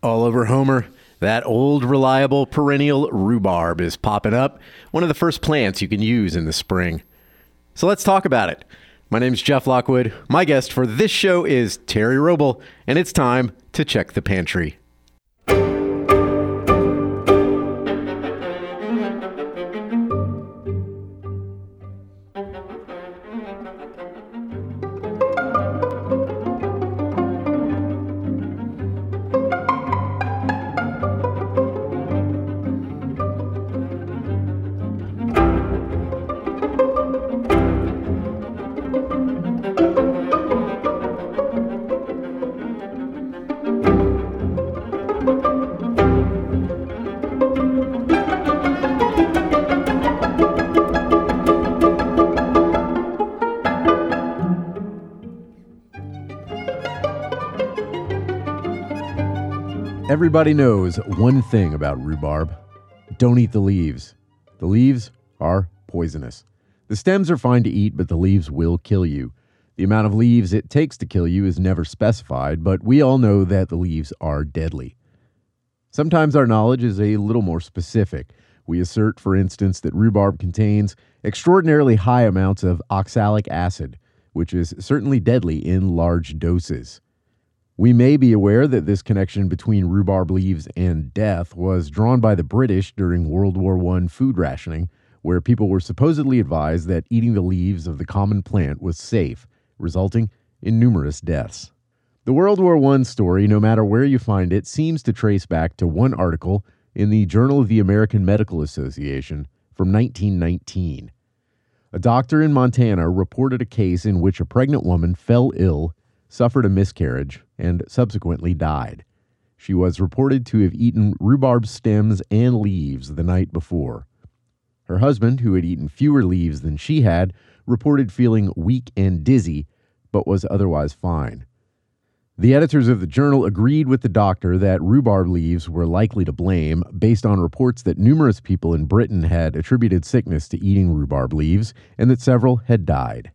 All over Homer, that old, reliable, perennial rhubarb is popping up, one of the first plants you can use in the spring. So let's talk about it. My name's Jeff Lockwood. My guest for this show is Terry Wrobel, and it's time to check the pantry. Everybody knows one thing about rhubarb don't eat the leaves. The leaves are poisonous. The stems are fine to eat, but the leaves will kill you. The amount of leaves it takes to kill you is never specified, but we all know that the leaves are deadly. Sometimes our knowledge is a little more specific. We assert, for instance, that rhubarb contains extraordinarily high amounts of oxalic acid, which is certainly deadly in large doses. We may be aware that this connection between rhubarb leaves and death was drawn by the British during World War I food rationing, where people were supposedly advised that eating the leaves of the common plant was safe, resulting in numerous deaths. The World War I story, no matter where you find it, seems to trace back to one article in the Journal of the American Medical Association from 1919. A doctor in Montana reported a case in which a pregnant woman fell ill suffered a miscarriage, and subsequently died. She was reported to have eaten rhubarb stems and leaves the night before. Her husband, who had eaten fewer leaves than she had, reported feeling weak and dizzy, but was otherwise fine. The editors of the journal agreed with the doctor that rhubarb leaves were likely to blame, based on reports that numerous people in Britain had attributed sickness to eating rhubarb leaves and that several had died.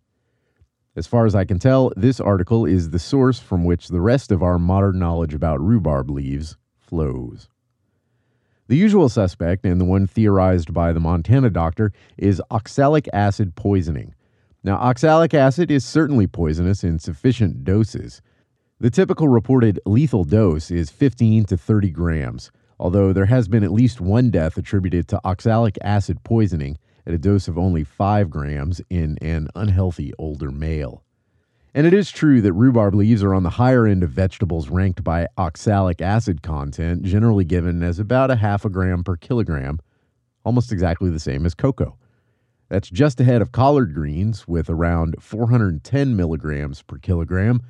As far as I can tell, this article is the source from which the rest of our modern knowledge about rhubarb leaves flows. The usual suspect, and the one theorized by the Montana doctor, is oxalic acid poisoning. Now, oxalic acid is certainly poisonous in sufficient doses. The typical reported lethal dose is 15 to 30 grams, although there has been at least one death attributed to oxalic acid poisoning at a dose of only 5 grams in an unhealthy older male. And it is true that rhubarb leaves are on the higher end of vegetables ranked by oxalic acid content, generally given as about a half a gram per kilogram, almost exactly the same as cocoa. That's just ahead of collard greens with around 410 milligrams per kilogram,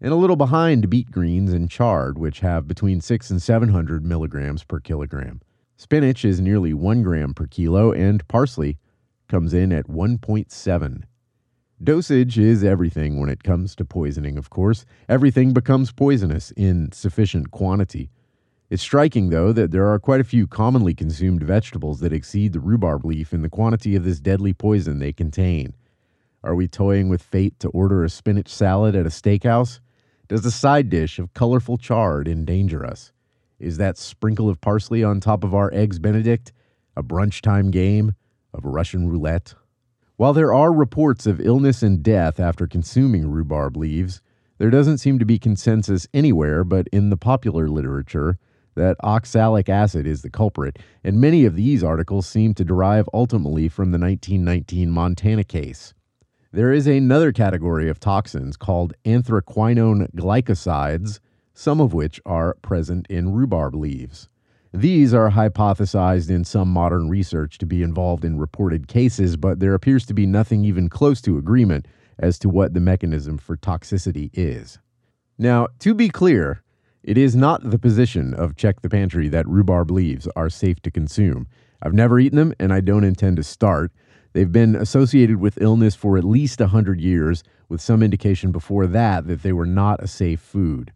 and a little behind beet greens and chard, which have between 6 and 700 milligrams per kilogram. Spinach is nearly 1 gram per kilo, and parsley comes in at 1.7. Dosage is everything when it comes to poisoning, of course. Everything becomes poisonous in sufficient quantity. It's striking, though, that there are quite a few commonly consumed vegetables that exceed the rhubarb leaf in the quantity of this deadly poison they contain. Are we toying with fate to order a spinach salad at a steakhouse? Does the side dish of colorful chard endanger us? Is that sprinkle of parsley on top of our eggs Benedict a brunch time game of Russian roulette? While there are reports of illness and death after consuming rhubarb leaves, there doesn't seem to be consensus anywhere but in the popular literature that oxalic acid is the culprit, and many of these articles seem to derive ultimately from the 1919 Montana case. There is another category of toxins called anthraquinone glycosides some of which are present in rhubarb leaves. These are hypothesized in some modern research to be involved in reported cases, but there appears to be nothing even close to agreement as to what the mechanism for toxicity is. Now, to be clear, it is not the position of Check the Pantry that rhubarb leaves are safe to consume. I've never eaten them and I don't intend to start. They've been associated with illness for at least 100 years, with some indication before that that they were not a safe food.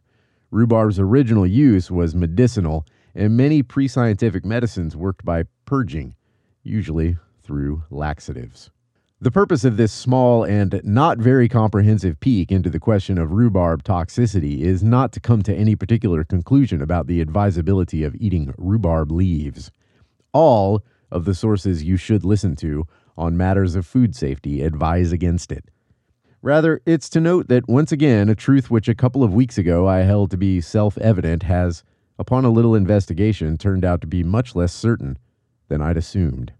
Rhubarb's original use was medicinal, and many pre scientific medicines worked by purging, usually through laxatives. The purpose of this small and not very comprehensive peek into the question of rhubarb toxicity is not to come to any particular conclusion about the advisability of eating rhubarb leaves. All of the sources you should listen to on matters of food safety advise against it. Rather, it's to note that once again, a truth which a couple of weeks ago I held to be self evident has, upon a little investigation, turned out to be much less certain than I'd assumed.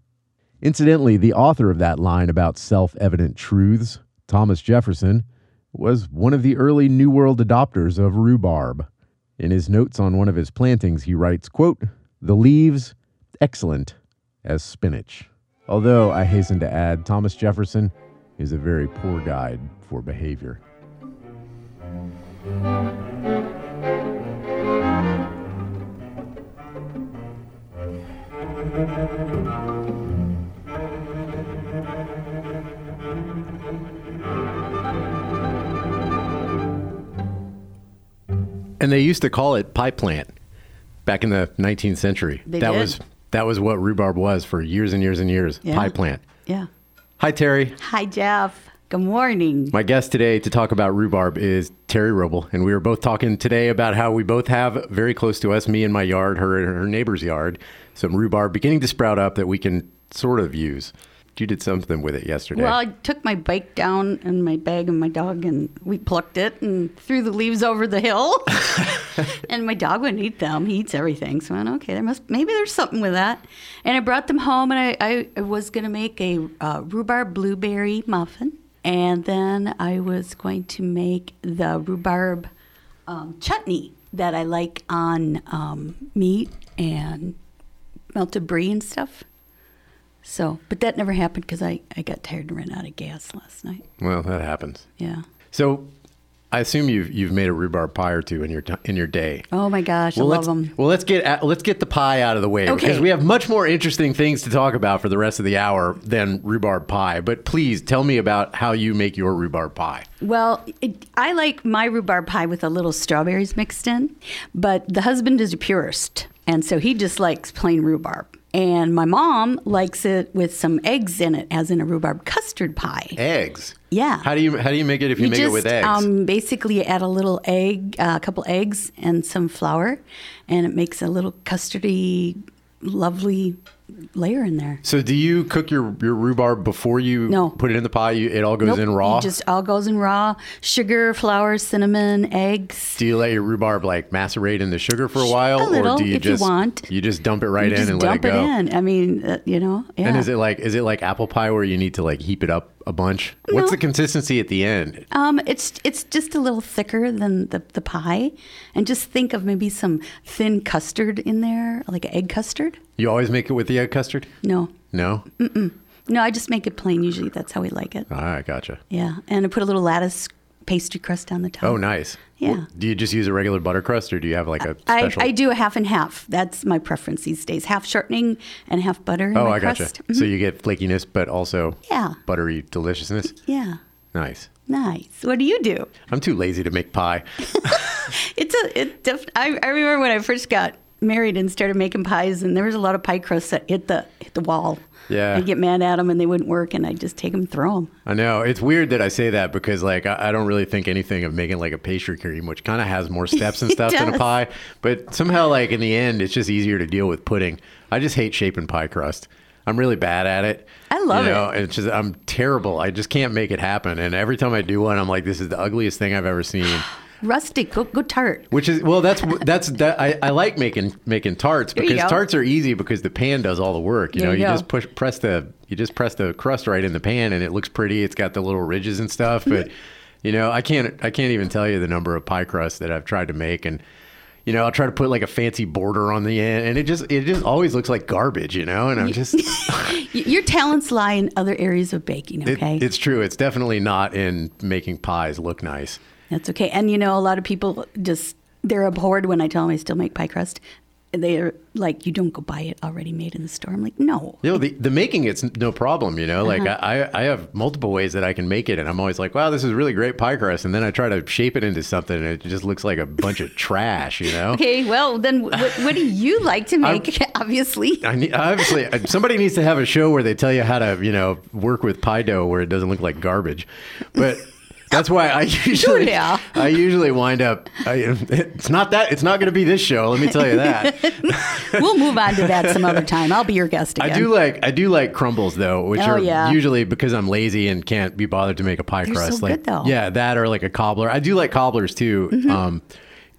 Incidentally, the author of that line about self evident truths, Thomas Jefferson, was one of the early New World adopters of rhubarb. In his notes on one of his plantings, he writes, quote, The leaves, excellent as spinach. Although, I hasten to add, Thomas Jefferson is a very poor guide for behavior. And they used to call it pie plant back in the 19th century. They that did? was that was what rhubarb was for years and years and years. Yeah. Pie plant. Yeah. Hi Terry. Hi, Jeff. Good morning. My guest today to talk about rhubarb is Terry Roble, and we were both talking today about how we both have very close to us, me in my yard, her in her neighbor's yard, some rhubarb beginning to sprout up that we can sort of use. You did something with it yesterday. Well, I took my bike down and my bag and my dog, and we plucked it and threw the leaves over the hill. and my dog wouldn't eat them. He eats everything. So I went, okay, there must maybe there's something with that. And I brought them home, and I, I, was going to make a uh, rhubarb blueberry muffin, and then I was going to make the rhubarb um, chutney that I like on um, meat and melted brie and stuff. So, but that never happened because I, I got tired and ran out of gas last night. well, that happens. Yeah. So, I assume you've you've made a rhubarb pie or two in your t- in your day. Oh my gosh, Well, I love them. well let's get at, let's get the pie out of the way Okay. because we have much more interesting things to talk about for the rest of the hour than rhubarb pie. But please tell me about how you make your rhubarb pie. Well, it, I like my rhubarb pie with a little strawberries mixed in, but the husband is a purist, and so he just likes plain rhubarb. And my mom likes it with some eggs in it, as in a rhubarb custard pie. Eggs. Yeah. How do you how do you make it if you, make just, it with eggs? Um, basically, add a little egg, uh, a couple eggs, and some flour, and it makes a little custardy, lovely layer in there. so do you cook your, your rhubarb before you No. put it in the pie? You, it all goes Nope, in raw. It just all goes in raw. Sugar, flour, cinnamon, eggs. do you let your rhubarb like macerate in the sugar for a while, A little, or do you if you just want. you just dump it right you in and let dump it go? in. I mean, uh, you know, yeah. And is it like is it like apple pie where you need to like heap it up a bunch? What's the consistency at the end? Um, it's it's just a little thicker than the, the pie, and just think of maybe some thin custard in there, like egg custard. You always make it with the egg custard? No, No. no, I just make it plain. Usually, that's how we like it. All right, gotcha. Yeah, and I put a little lattice pastry crust on the top. Oh, nice. Yeah. Do you just use a regular butter crust, or do you have like a I, special? I do a half and half. That's my preference these days. Half shortening and half butter. In Oh, I gotcha. Mhm. So you get flakiness, but also Yeah. buttery deliciousness. Yeah, Nice. nice. What do you do? I'm too lazy to make pie. It's a it. Def- I, I remember when I first got married and started making pies, and there was a lot of pie crusts that hit the hit the wall. Yeah. I'd get mad at them, and they wouldn't work, and I'd just take them, and throw them. I know it's weird that I say that because like I, I don't really think anything of making like a pastry cream, which kind of has more steps and stuff than a pie. But somehow, like in the end, it's just easier to deal with pudding. I just hate shaping pie crust. I'm really bad at it. I love it. you know, it. It's just I'm terrible. I just can't make it happen. And every time I do one, I'm like, this is the ugliest thing I've ever seen. Rustic, go, go tart. Which is well, that's that's that I, I like making making tarts because tarts are easy because the pan does all the work. You There know, you you just push press the you just press the crust right in the pan and it looks pretty. It's got the little ridges and stuff. But you know, I can't I can't even tell you the number of pie crusts that I've tried to make and. You know, I'll try to put like a fancy border on the end, and it just it just always looks like garbage, you know. And I'm just Your talents lie in other areas of baking. it- Okay, it's true. It's definitely not in making pies look nice. That's okay. And you know, a lot of people just they're abhorred when I tell them I still make pie crust. they're like, you don't go buy it already made in the store. I'm like, no. You know, the, the making it's no problem, you know. Like Uh-huh. I, I have multiple ways that I can make it, and I'm always like, wow, this is really great pie crust, and then I try to shape it into something, and it just looks like a bunch of trash, you know. Okay, well then, what, what do you like to make? Obviously, I need, obviously, uh, somebody needs to have a show where they tell you how to, you know, work with pie dough where it doesn't look like garbage. But that's why I usually, yeah. I usually wind up. I, it's not that. It's not going to be this show. Let me tell you that. we'll move on to that some other time. I'll be your guest again. I do like I do like crumbles though, which Oh, are yeah. usually because I'm lazy and can't be bothered to make a pie They're so crust. like good, though. Mm-hmm. yeah, that or like a cobbler. I do like cobblers too. Um,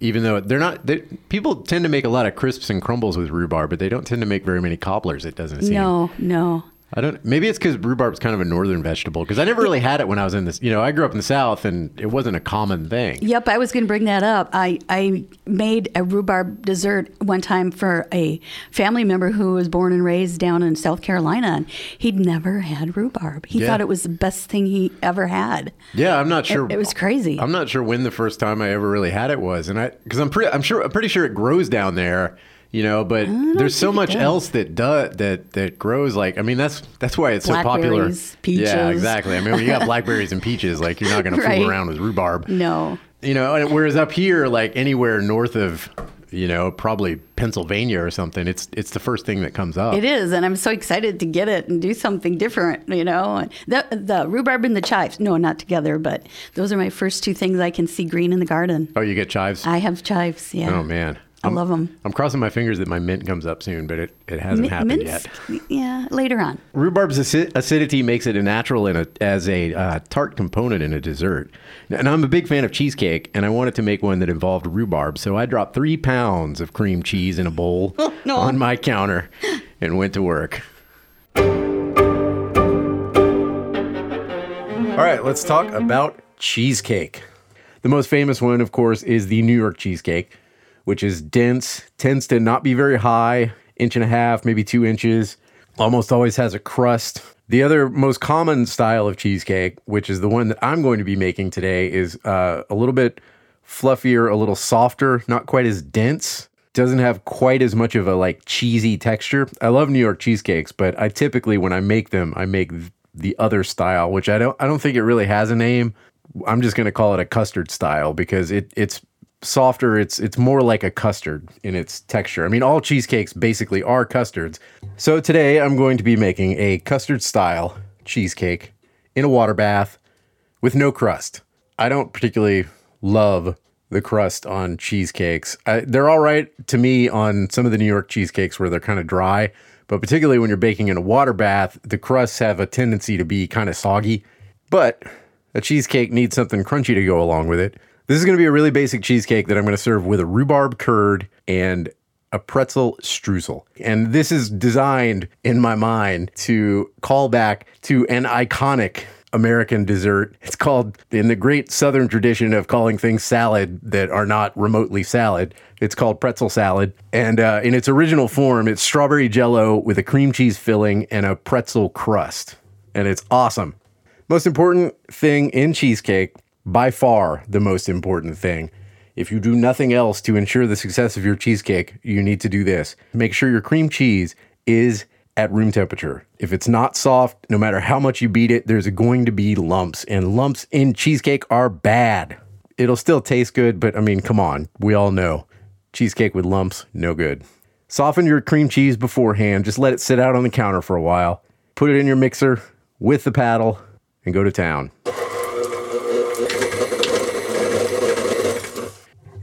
even though they're not, they, people tend to make a lot of crisps and crumbles with rhubarb, but they don't tend to make very many cobblers. It doesn't seem. No, no. I don't. Maybe it's because rhubarb's kind of a northern vegetable. Because I never really had it when I was in this. You know, I grew up in the South, and it wasn't a common thing. Yep, I was going to bring that up. I, I made a rhubarb dessert one time for a family member who was born and raised down in South Carolina, and he'd never had rhubarb. He Yeah. thought it was the best thing he ever had. Yeah, I'm not sure. It, it was crazy. I'm not sure when the first time I ever really had it was, and I because I'm pretty I'm sure I'm pretty sure it grows down there, you know. But there's so much does. else that does that that grows. Like I mean, that's that's why it's so popular. Peaches. Yeah, exactly. I mean, when you got blackberries and peaches, like you're not going to Right. fool around with rhubarb. no. You know, and whereas up here, like anywhere north of, you know, probably Pennsylvania or something, it's it's the first thing that comes up. It is, and I'm so excited to get it and do something different. You know, the the rhubarb and the chives. No, not together, but those are my first two things I can see green in the garden. Oh, you get chives. I have chives. Yeah. oh man, I I'm- love them. I'm crossing my fingers that my mint comes up soon, but it, it hasn't happened yet. Yeah, later on. Rhubarb's acid- acidity makes it a natural in a, as a uh, tart component in a dessert. And I'm a big fan of cheesecake, and I wanted to make one that involved rhubarb. So I dropped three pounds of cream cheese in a bowl Oh, no. on my counter and went to work. All right, let's talk about cheesecake. The most famous one, of course, is the New York cheesecake, which is dense, tends to not be very high, inch and a half, maybe two inches, almost always has a crust. The other most common style of cheesecake, which is the one that I'm going to be making today, is uh, a little bit fluffier, a little softer, not quite as dense. Doesn't have quite as much of a like cheesy texture. I love New York cheesecakes, but I typically when I make them, I make the other style, which I don't I don't think it really has a name. I'm just going to call it a custard style because it it's softer. It's it's more like a custard in its texture. I mean, all cheesecakes basically are custards. So today I'm going to be making a custard style cheesecake in a water bath with no crust. I don't particularly love the crust on cheesecakes. I, they're all right to me on some of the New York cheesecakes where they're kind of dry, but particularly when you're baking in a water bath, the crusts have a tendency to be kind of soggy. But a cheesecake needs something crunchy to go along with it. This is going to be a really basic cheesecake that I'm going to serve with a rhubarb curd and a pretzel streusel. And this is designed in my mind to call back to an iconic American dessert. It's called, in the great Southern tradition of calling things salad that are not remotely salad, it's called pretzel salad. And uh, in its original form, it's strawberry jello with a cream cheese filling and a pretzel crust. And it's awesome. Most important thing in cheesecake, by far the most important thing. If you do nothing else to ensure the success of your cheesecake, you need to do this. Make sure your cream cheese is at room temperature. If it's not soft, no matter how much you beat it, there's going to be lumps, and lumps in cheesecake are bad. It'll still taste good, but I mean, come on, we all know. Cheesecake with lumps, no good. Soften your cream cheese beforehand, just let it sit out on the counter for a while. Put it in your mixer with the paddle and go to town.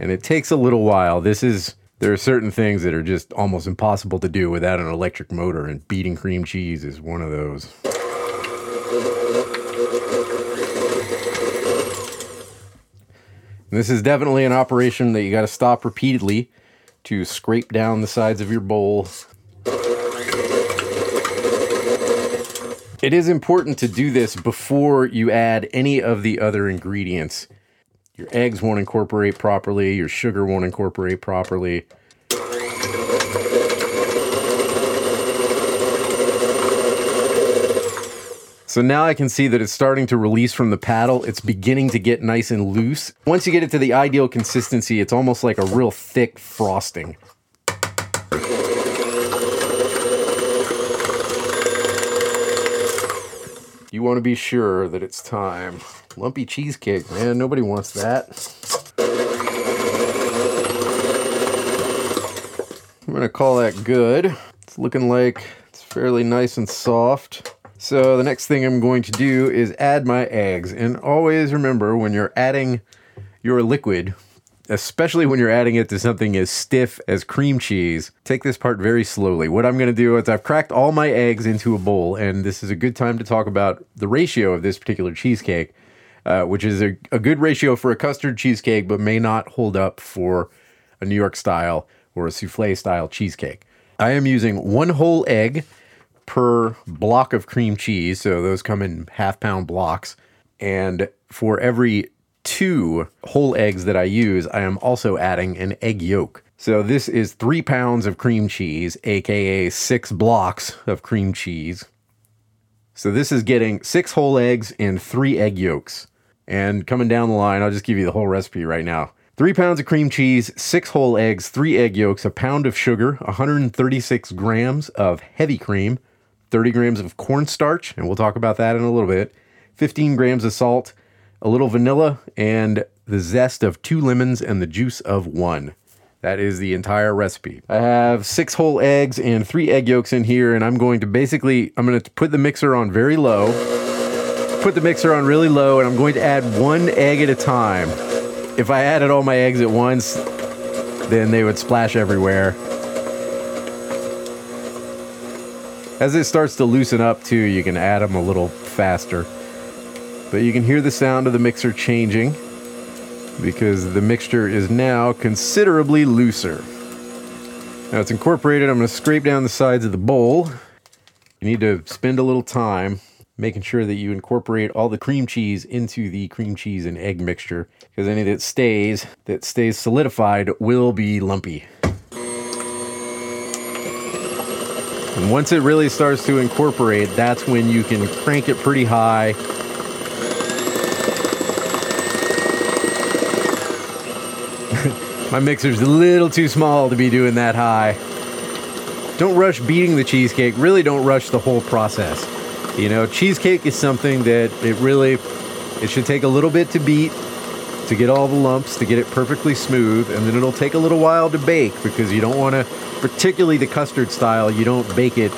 And it takes a little while. This is there are certain things that are just almost impossible to do without an electric motor, and beating cream cheese is one of those. This is definitely an operation that you got to stop repeatedly to scrape down the sides of your bowl. It is important to do this before you add any of the other ingredients. Your eggs won't incorporate properly, your sugar won't incorporate properly. So now I can see that it's starting to release from the paddle. It's beginning to get nice and loose. Once you get it to the ideal consistency, it's almost like a real thick frosting. You want to be sure that it's time. Lumpy cheesecake, man. Nobody wants that. I'm going to call that good. It's looking like it's fairly nice and soft. So the next thing I'm going to do is add my eggs. And always remember when you're adding your liquid, especially when you're adding it to something as stiff as cream cheese, take this part very slowly. What I'm going to do is I've cracked all my eggs into a bowl, and this is a good time to talk about the ratio of this particular cheesecake, uh, which is a, a good ratio for a custard cheesecake, but may not hold up for a New York style or a souffle style cheesecake. I am using one whole egg per block of cream cheese. So those come in half pound blocks. And for every two whole eggs that I use, I am also adding an egg yolk. So this is three pounds of cream cheese, aka six blocks of cream cheese. So this is getting six whole eggs and three egg yolks. And coming down the line, I'll just give you the whole recipe right now. Three pounds of cream cheese, six whole eggs, three egg yolks, a pound of sugar, 136 grams of heavy cream, 30 grams of cornstarch, and we'll talk about that in a little bit, 15 grams of salt, a little vanilla, and the zest of two lemons and the juice of one. That is the entire recipe. I have six whole eggs and three egg yolks in here, and I'm going to basically, I'm going to put the mixer on very low, put the mixer on really low, and I'm going to add one egg at a time. If I added all my eggs at once, then they would splash everywhere. As it starts to loosen up too, you can add them a little faster. But you can hear the sound of the mixer changing because the mixture is now considerably looser. Now it's incorporated. I'm going to scrape down the sides of the bowl. You need to spend a little time making sure that you incorporate all the cream cheese into the cream cheese and egg mixture because any that stays that stays solidified will be lumpy. And once it really starts to incorporate, that's when you can crank it pretty high. My mixer's a little too small to be doing that high. Don't rush beating the cheesecake. Really don't rush the whole process. You know, cheesecake is something that it really it should take a little bit to beat to get all the lumps, to get it perfectly smooth, and then it'll take a little while to bake because you don't want to particularly the custard style, you don't bake it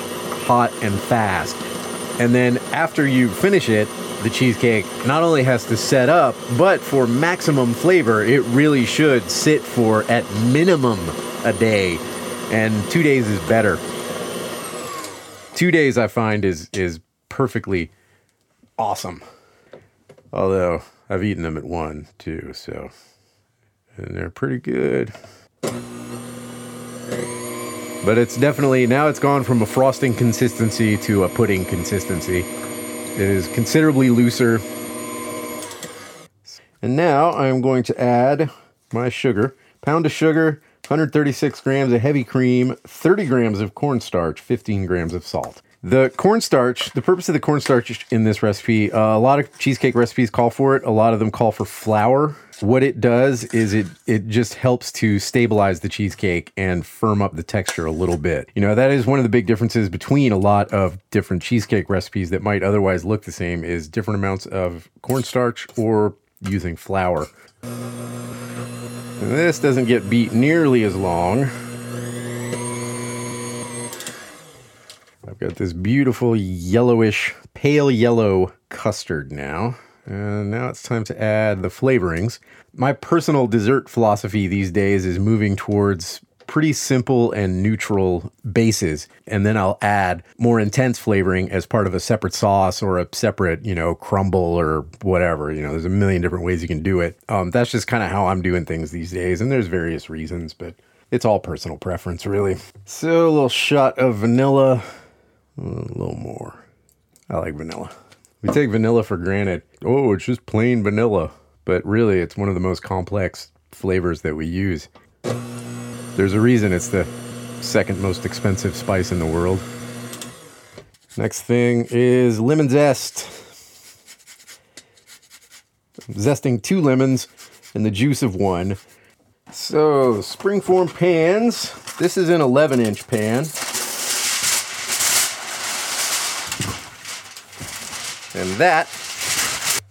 hot and fast. And then after you finish it, the cheesecake not only has to set up, but for maximum flavor, it really should sit for at minimum a day. And two days is better. Two days I find is is perfectly awesome. Although I've eaten them at one too, so and they're pretty good. But it's definitely now it's gone from a frosting consistency to a pudding consistency. It is considerably looser. And now I'm going to add my sugar. Pound of sugar, 136 grams of heavy cream, 30 grams of cornstarch, 15 grams of salt. The cornstarch, the purpose of the cornstarch in this recipe, uh, a lot of cheesecake recipes call for it. A lot of them call for flour. What it does is it it just helps to stabilize the cheesecake and firm up the texture a little bit. You know, that is one of the big differences between a lot of different cheesecake recipes that might otherwise look the same is different amounts of cornstarch or using flour. This doesn't get beat nearly as long. I've got this beautiful yellowish, pale yellow custard now. And now it's time to add the flavorings. My personal dessert philosophy these days is moving towards pretty simple and neutral bases. And then I'll add more intense flavoring as part of a separate sauce or a separate, you know, crumble or whatever. You know, there's a million different ways you can do it. Um, that's just kind of how I'm doing things these days. And there's various reasons, but it's all personal preference, really. So a little shot of vanilla, a little more. I like vanilla. We take vanilla for granted. Oh, it's just plain vanilla. But really, it's one of the most complex flavors that we use. There's a reason it's the second most expensive spice in the world. Next thing is lemon zest. Zesting two lemons and the juice of one. So, springform pans. This is an 11 inch pan. And that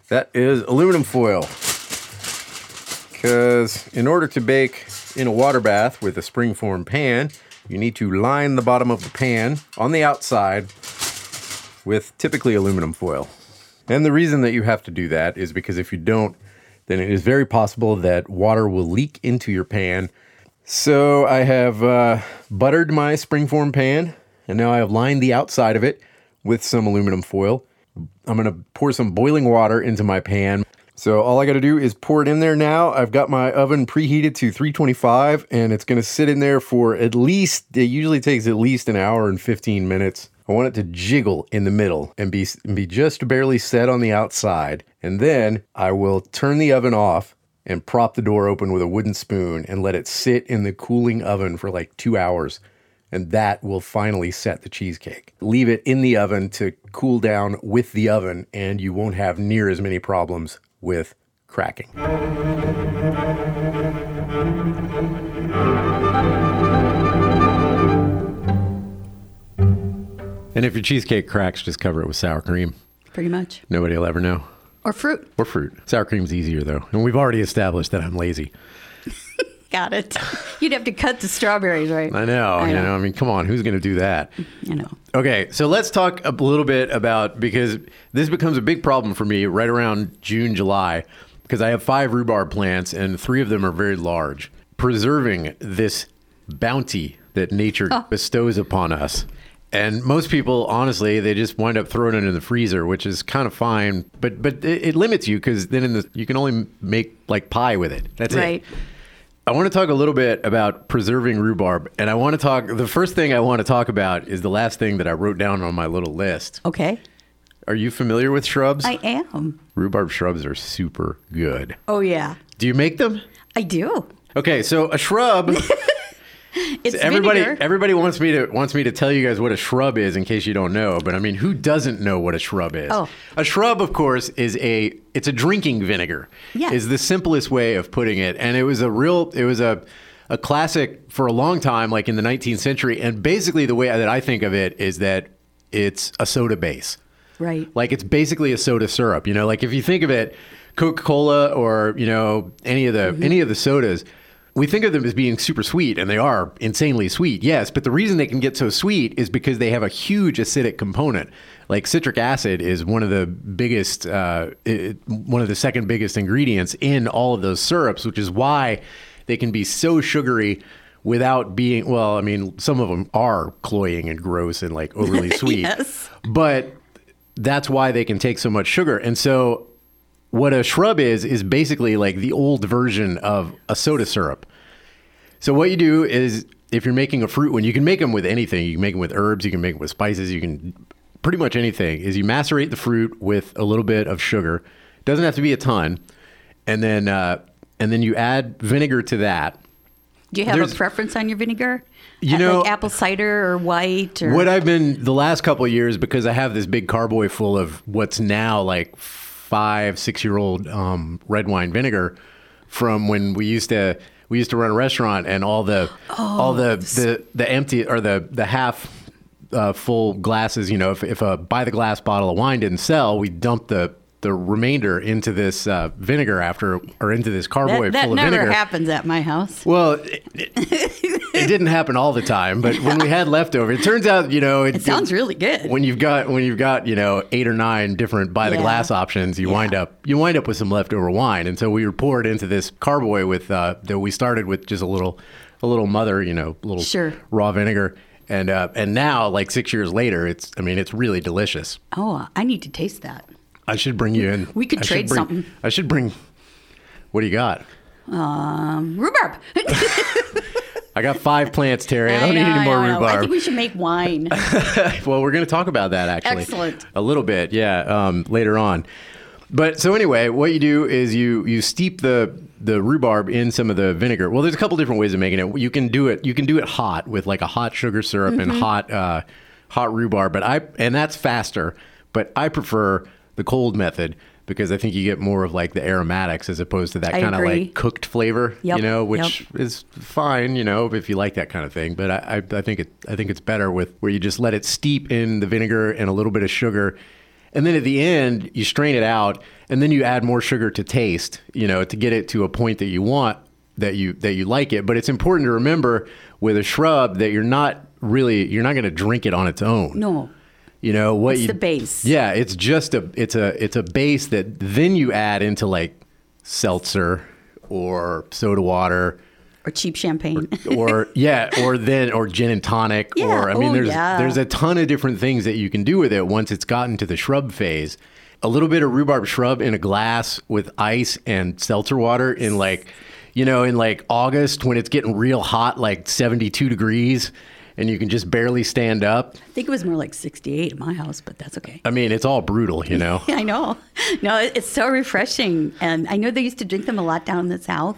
that is aluminum foil. Because in order to bake in a water bath with a springform pan, you need to line the bottom of the pan on the outside with typically aluminum foil. And the reason that you have to do that is because if you don't, then it is very possible that water will leak into your pan. So I have uh, buttered my springform pan, and now I have lined the outside of it with some aluminum foil. I'm going to pour some boiling water into my pan. So all I got to do is pour it in there now. I've got my oven preheated to 325 and it's going to sit in there for at least it usually takes at least an hour and 15 minutes. I want it to jiggle in the middle and be and be just barely set on the outside. And then I will turn the oven off and prop the door open with a wooden spoon and let it sit in the cooling oven for like 2 hours and that will finally set the cheesecake. Leave it in the oven to cool down with the oven, and you won't have near as many problems with cracking. And if your cheesecake cracks, just cover it with sour cream. Pretty much. Nobody will ever know. Or fruit. Or fruit. Sour cream's easier though. And we've already established that I'm lazy. Got it. You'd have to cut the strawberries, right? I know, I you know. know. I mean, come on, who's going to do that? Mm, you know. Okay, so let's talk a little bit about because this becomes a big problem for me right around June, July, because I have five rhubarb plants and three of them are very large. Preserving this bounty that nature oh. bestows upon us. And most people, honestly, they just wind up throwing it in the freezer, which is kind of fine, but but it, it limits you because then in the you can only make like pie with it. That's Right. it. I want to talk a little bit about preserving rhubarb, and I want to talk. The first thing I want to talk about is the last thing that I wrote down on my little list. Okay. Are you familiar with shrubs? I am. rhubarb shrubs are super good. Oh, yeah. Do you make them? I do. Okay, so a shrub. It's everybody, vinegar. everybody wants me to wants me to tell you guys what a shrub is in case you don't know. But I mean, who doesn't know what a shrub is? Oh. A shrub, of course, is a it's a drinking vinegar. Yes. is the simplest way of putting it, and it was a real it was a a classic for a long time, like in the 19th century. And basically, the way that I think of it is that it's a soda base. Right. Like it's basically a soda syrup. You know, like if you think of it, Coca Cola or you know any of the Mm-hmm. any of the sodas, we think of them as being super sweet, and they are insanely sweet. Yes, but the reason they can get so sweet is because they have a huge acidic component. Like citric acid is one of the biggest, uh, it, one of the second biggest ingredients in all of those syrups, which is why they can be so sugary without being well i mean some of them are cloying and gross and like overly sweet Yes. but that's why they can take so much sugar. And so, what a shrub is, is basically like the old version of a soda syrup. So, what you do is if you're making a fruit one, you can make them with anything. You can make them with herbs, you can make them with spices, you can pretty much anything. Is you macerate the fruit with a little bit of sugar, doesn't have to be a ton, and then uh, and then you add vinegar to that. Do you have There's- a preference on your vinegar? You Uh, know- like apple cider or white or What I've been the last couple of years because I have this big carboy full of what's now like five, six year old um, red wine vinegar from when we used to we used to run a restaurant and all the all the, the the empty or the the half uh, full glasses. You know, if if a by the glass bottle of wine didn't sell, we dumped the the remainder into this uh, vinegar after or into this carboy that, that full of never vinegar. happens at my house. Well, it, it, it didn't happen all the time, but when we had leftover, it turns out you know It sounds really good. when you've got when you've got you know eight or nine different by the Yeah. glass options, you wind up you wind up with some leftover wine, and so we were poured into this carboy with uh, that we started with just a little a little mother, you know, little Sure. raw vinegar, and uh, and now like six years later, it's I mean it's really delicious. oh, I need to taste that. I should bring you in. We could I trade bring- something. I should bring. What do you got? Um, rhubarb. I got five plants, Terry. I don't need know, any more I rhubarb. I think we should make wine. well, we're going to talk about that actually. Excellent. A little bit, yeah, um, later on. But so anyway, what you do is you you steep the the rhubarb in some of the vinegar. Well, there's a couple different ways of making it. You can do it. You can do it hot with like a hot sugar syrup and hot uh, hot rhubarb. But I and that's faster. But I prefer the cold method because I think you get more of like the aromatics as opposed to that kind of like cooked flavor. Yep, You know, which is fine, you know, if you like that kind of thing. But I, I, I think it, I think it's better with where you just let it steep in the vinegar and a little bit of sugar, And then at the end, you strain it out, and then you add more sugar to taste, you know, to get it to a point that you want that you that you like it. But it's important to remember with a shrub that you're not really you're not going to drink it on its own. No. You know what? It's you, the base. Yeah, it's just a it's a it's a base that then you add into like seltzer or soda water Or cheap champagne. or yeah, or then or gin and tonic Yeah, or I mean oh, there's yeah. there's a ton of different things that you can do with it once it's gotten to the shrub phase. A little bit of rhubarb shrub in a glass with ice and seltzer water in like you know in like August when it's getting real hot like 72 degrees and you can just barely stand up. I think it was more like 68 at my house, but that's okay. I mean, it's all brutal, you know. I know. No, it's so refreshing. And I know they used to drink them a lot down in the South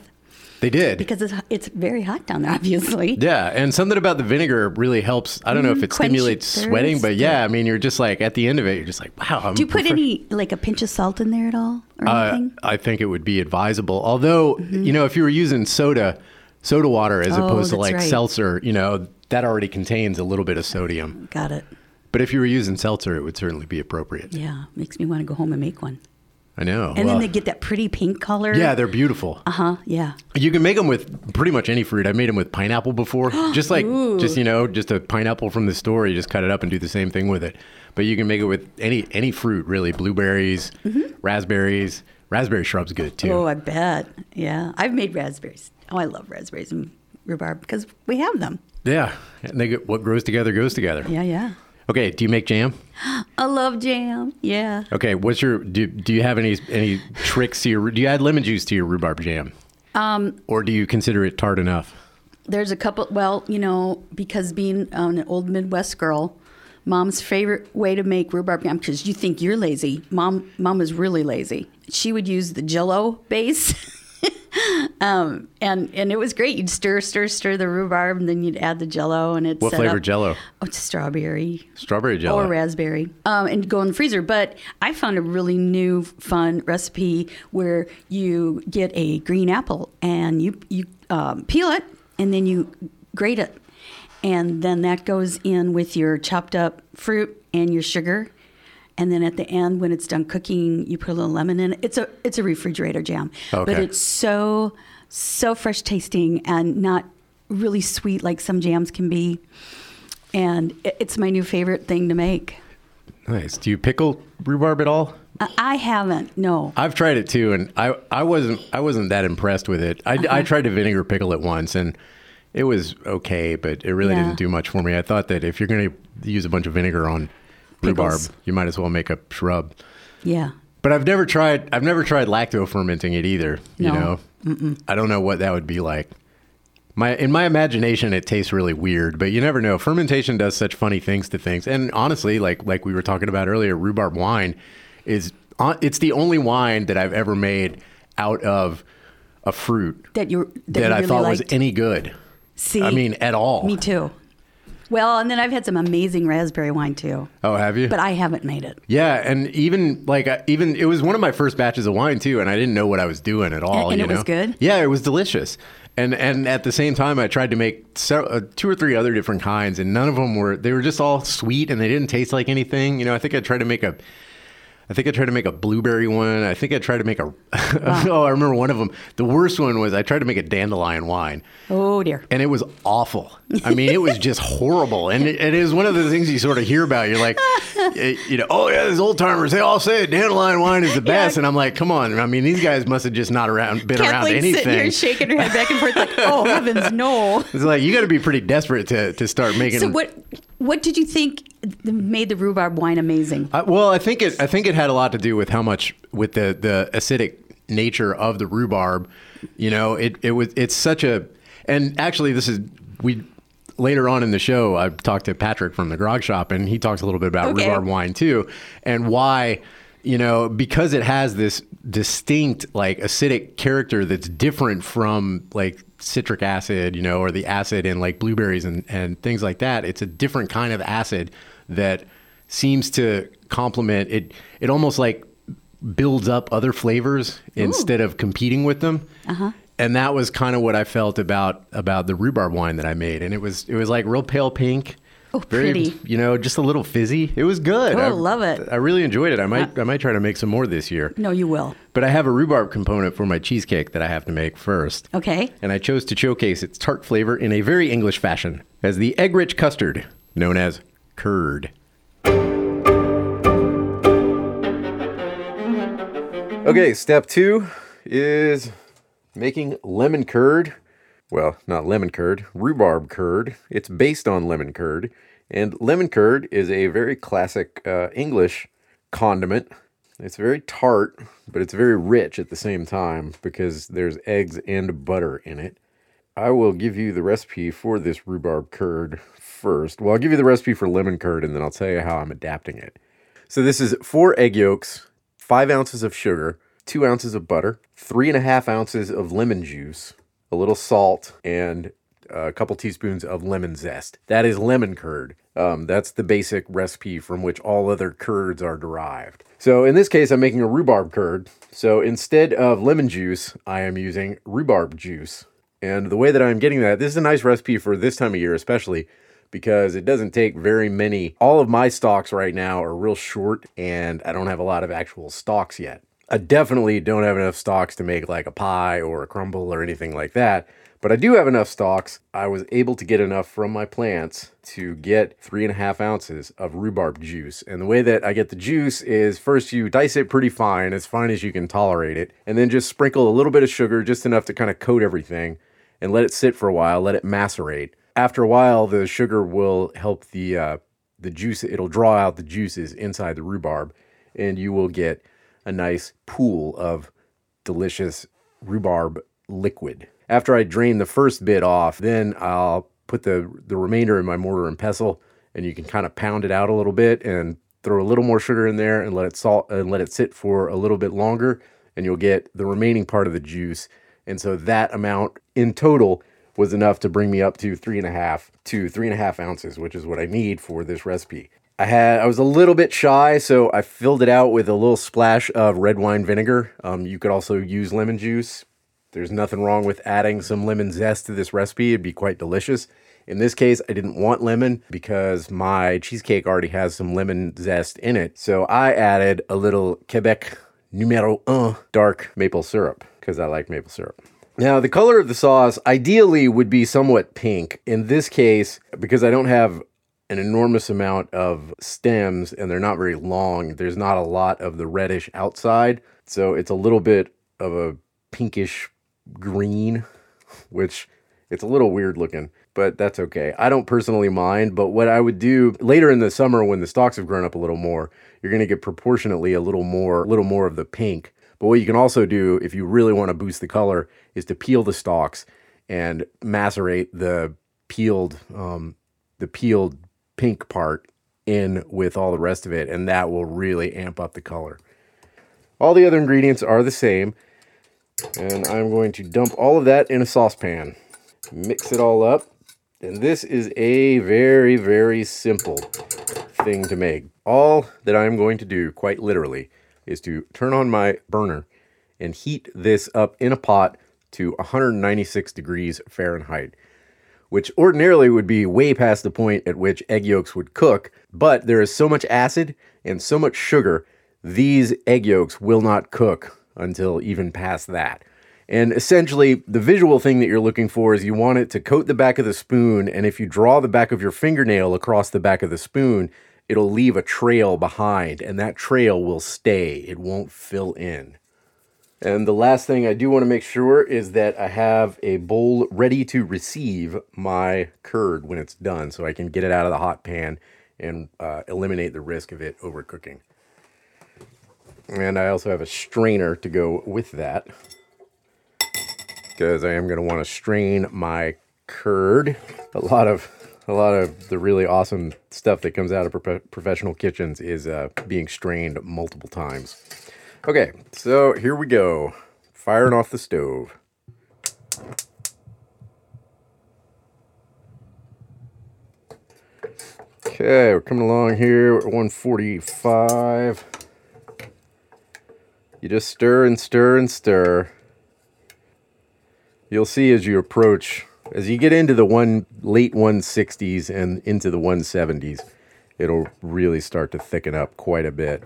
They did. because it's, it's very hot down there, obviously. Yeah, and something about the vinegar really helps. I don't know if it Mm, quench stimulates thirst. sweating, but yeah, I mean, you're just like at the end of it, you're just like, wow. I'm Do you put refresh- any, like a pinch of salt in there at all or Uh, anything? I think it would be advisable. Although, you know, if you were using soda, soda water as Mm-hmm. Oh, opposed to like right. seltzer, you know, that already contains a little bit of sodium. Got it. But if you were using seltzer, it would certainly be appropriate. Yeah. Makes me want to go home and make one. I know. And Well, then they get that pretty pink color. yeah, they're beautiful. Uh huh. Yeah. You can make them with pretty much any fruit. I made them with pineapple before. just like, just you know, just a pineapple from the store. You just cut it up and do the same thing with it. But you can make it with any any fruit really. Blueberries, raspberries. Raspberry shrub's good too. Mm-hmm. Oh, I bet. Yeah. I've made raspberries. Oh, I love raspberries and rhubarb because we have them. Yeah, and they what grows together goes together. Yeah. Yeah. Okay, do you make jam? I love jam. Yeah. Okay, what's your do? Do you have any any tricks to your? Do you add lemon juice to your rhubarb jam, Um, or do you consider it tart enough? there's a couple well you know because being um, an old midwest girl mom's favorite way to make rhubarb jam because you think you're lazy mom mom is really lazy she would use the jello base um, and and it was great you'd stir stir stir the rhubarb and then you'd add the jello and it's What flavor Jello? oh it's strawberry Strawberry jello. or raspberry, um, and go in the freezer. But I found a really new, fun recipe where you get a green apple and you you um, peel it and then you grate it, and then that goes in with your chopped up fruit and your sugar. And then at the end, when it's done cooking, you put a little lemon in it. It's a it's a refrigerator jam, but it's so so fresh tasting and not really sweet like some jams can be and it's my new favorite thing to make. Nice. Do you pickle rhubarb at all? I- I haven't, no. I've tried it too, and I, I wasn't I wasn't that impressed with it. I, Uh-huh. I tried to vinegar pickle it once, and it was okay, but it really Yeah. didn't do much for me. I thought that if you're going to use a bunch of vinegar on rhubarb, you might as well make a shrub. Yeah. But I've never tried I've never tried lacto fermenting it either. You No. know, I don't know what that would be like. My in my imagination, it tastes really weird, but you never know. Fermentation does such funny things to things, and honestly, like like we were talking about earlier, rhubarb wine is uh, it's the only wine that I've ever made out of a fruit That you that, that, you I really thought liked. was any good. See, I mean, at all. me too. Well, and then I've had some amazing raspberry wine too, Oh, have you? but I haven't made it. Yeah, and even like even it was one of my first batches of wine too, and I didn't know what I was doing at all. And- and it was good? Yeah, it was delicious. And and at the same time, I tried to make se- uh, two or three other different kinds, and none of them were. They were just all sweet, and they didn't taste like anything. You know, I think I tried to make a. I think I tried to make a blueberry one. I think I tried to make a. oh, I remember one of them. The worst one was I tried to make a dandelion wine Oh dear. and it was awful. I mean, it was just horrible. And it, it is one of the things you sort of hear about. You're like, eh, you know, oh yeah, these old timers, they all say dandelion wine is the best. And I'm like, come on. I mean, these guys must have just not around, been around Kathleen's sitting here shaking her head back and forth like, oh heavens, no. It's like you got to be pretty desperate to to start making. So what what did you think made the rhubarb wine amazing? I, well, I think it. I think it had a lot to do with how much with the the acidic nature of the rhubarb. You know, it it was it's such a. And actually, this is we later on in the show. I talked to Patrick from the Grog Shop, and he talks a little bit about Okay. rhubarb wine too, and why. You know, because it has this distinct like acidic character that's different from like citric acid, you know, or the acid in like blueberries and, and things like that. It's a different kind of acid that seems to complement it. It almost like builds up other flavors instead of competing with them. Uh-huh. And that was kind of what I felt about about the rhubarb wine that I made, and it was it was like real pale pink. Oh, Very, pretty. you know, just a little fizzy. It was good. Oh, I love it. I really enjoyed it. I might, I might try to make some more this year. No, you will. But I have a rhubarb component for my cheesecake that I have to make first. Okay. And I chose to showcase its tart flavor in a very English fashion as the egg rich custard, known as curd. Okay, step two is making lemon curd. Well, not lemon curd, rhubarb curd. It's based on lemon curd. And lemon curd is a very classic uh, English condiment. It's very tart, but it's very rich at the same time because there's eggs and butter in it. I will give you the recipe for this rhubarb curd first. Well, I'll give you the recipe for lemon curd and then I'll tell you how I'm adapting it. So, this is four egg yolks, five ounces of sugar, two ounces of butter, three and a half ounces of lemon juice, a little salt, and a couple teaspoons of lemon zest. That is lemon curd. Um, that's the basic recipe from which all other curds are derived. So in this case, I'm making a rhubarb curd. So instead of lemon juice, I am using rhubarb juice. And the way that I'm getting that, this is a nice recipe for this time of year, especially because it doesn't take very many. All of my stalks right now are real short, and I don't have a lot of actual stalks yet. I definitely don't have enough stalks to make like a pie or a crumble or anything like that. But I do have enough stalks. I was able to get enough from my plants to get three and a half ounces of rhubarb juice. And the way that I get the juice is first you dice it pretty fine, as fine as you can tolerate it, and then just sprinkle a little bit of sugar, just enough to kind of coat everything, and let it sit for a while, let it macerate. After a while, the sugar will help the uh, the juice. It'll draw out the juices inside the rhubarb, and you will get a nice pool of delicious rhubarb liquid. After I drain the first bit off, then I'll put the the remainder in my mortar and pestle, and you can kind of pound it out a little bit and throw a little more sugar in there and let it salt and let it sit for a little bit longer, and you'll get the remaining part of the juice. And so that amount in total was enough to bring me up to three and a half to three and a half ounces, which is what I need for this recipe. I had I was a little bit shy, so I filled it out with a little splash of red wine vinegar. Um, you could also use lemon juice. There's nothing wrong with adding some lemon zest to this recipe. It'd be quite delicious. In this case, I didn't want lemon because my cheesecake already has some lemon zest in it. So I added a little Quebec numero un dark maple syrup because I like maple syrup. Now, the color of the sauce ideally would be somewhat pink. In this case, because I don't have an enormous amount of stems and they're not very long, there's not a lot of the reddish outside. So it's a little bit of a pinkish green, which it's a little weird looking, but that's okay. I don't personally mind, but what I would do later in the summer when the stalks have grown up a little more, you're going to get proportionately a little more a little more of the pink. But what you can also do if you really want to boost the color is to peel the stalks and macerate the peeled um, the peeled pink part in with all the rest of it, and that will really amp up the color. All the other ingredients are the same, and I'm going to dump all of that in a saucepan. Mix it all up, and this is a very, very simple thing to make. All that I'm going to do, quite literally, is to turn on my burner and heat this up in a pot to 196 degrees Fahrenheit which ordinarily would be way past the point at which egg yolks would cook, but there is so much acid and so much sugar, these egg yolks will not cook until even past that. And essentially, the visual thing that you're looking for is you want it to coat the back of the spoon, and if you draw the back of your fingernail across the back of the spoon, it'll leave a trail behind, and that trail will stay. It won't fill in. And the last thing I do want to make sure is that I have a bowl ready to receive my curd when it's done so I can get it out of the hot pan and uh, eliminate the risk of it overcooking. And I also have a strainer to go with that because I am going to want to strain my curd. A lot of a lot of the really awesome stuff that comes out of pro- professional kitchens is uh, being strained multiple times. Okay, so here we go. Firing off the stove. Okay, we're coming along here. At 145. You just stir and stir and stir. You'll see as you approach as you get into the one late 160s and into the 170s, it'll really start to thicken up quite a bit.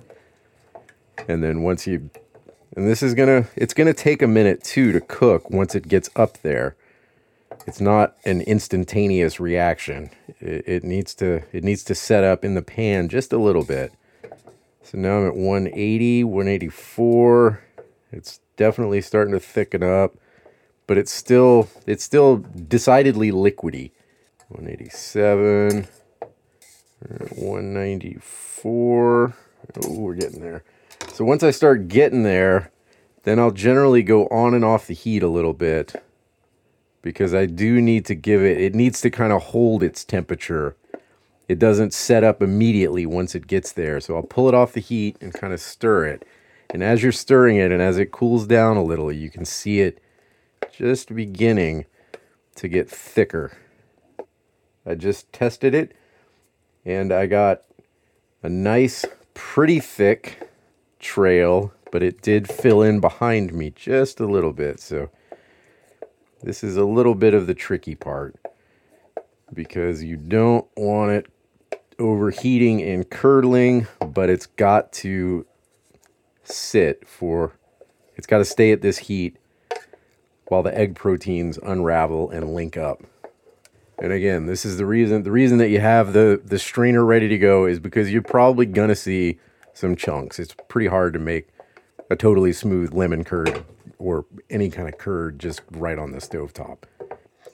And then once you and this is gonna it's gonna take a minute too to cook once it gets up there. It's not an instantaneous reaction. It, it needs to it needs to set up in the pan just a little bit. So now I'm at 180, 184. It's definitely starting to thicken up, but it's still it's still decidedly liquidy. 187, 194. Oh, we're getting there. So once I start getting there, then I'll generally go on and off the heat a little bit because I do need to give it, it needs to kind of hold its temperature. It doesn't set up immediately once it gets there. So I'll pull it off the heat and kind of stir it. And as you're stirring it and as it cools down a little, you can see it just beginning to get thicker. I just tested it and I got a nice, pretty thick trail, but it did fill in behind me just a little bit. So this is a little bit of the tricky part because you don't want it overheating and curdling, but it's got to sit for, it's got to stay at this heat while the egg proteins unravel and link up. And again, this is the reason the reason that you have the the strainer ready to go is because you're probably gonna see some chunks. It's pretty hard to make a totally smooth lemon curd or any kind of curd just right on the stove top.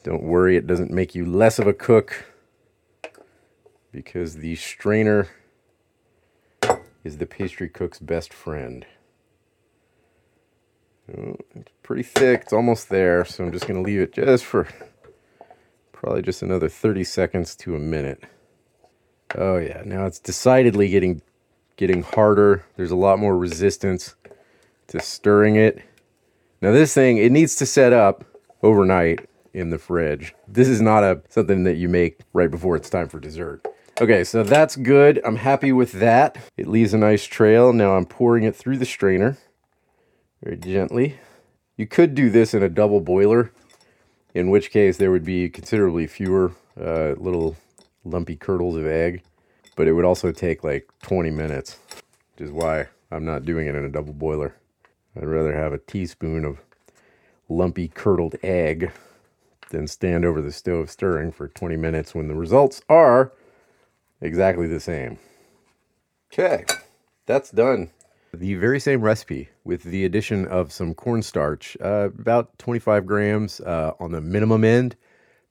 Don't worry, it doesn't make you less of a cook because the strainer is the pastry cook's best friend. Oh, it's pretty thick, it's almost there, so I'm just going to leave it just for probably just another 30 seconds to a minute. Oh yeah, now it's decidedly getting getting harder. There's a lot more resistance to stirring it. Now this thing, it needs to set up overnight in the fridge. This is not a something that you make right before it's time for dessert. Okay, so that's good. I'm happy with that. It leaves a nice trail. Now I'm pouring it through the strainer very gently. You could do this in a double boiler, in which case there would be considerably fewer uh, little lumpy curdles of egg, but it would also take like 20 minutes, which is why I'm not doing it in a double boiler. I'd rather have a teaspoon of lumpy curdled egg than stand over the stove stirring for 20 minutes when the results are exactly the same. Okay, that's done. The very same recipe with the addition of some cornstarch, uh, about 25 grams uh, on the minimum end,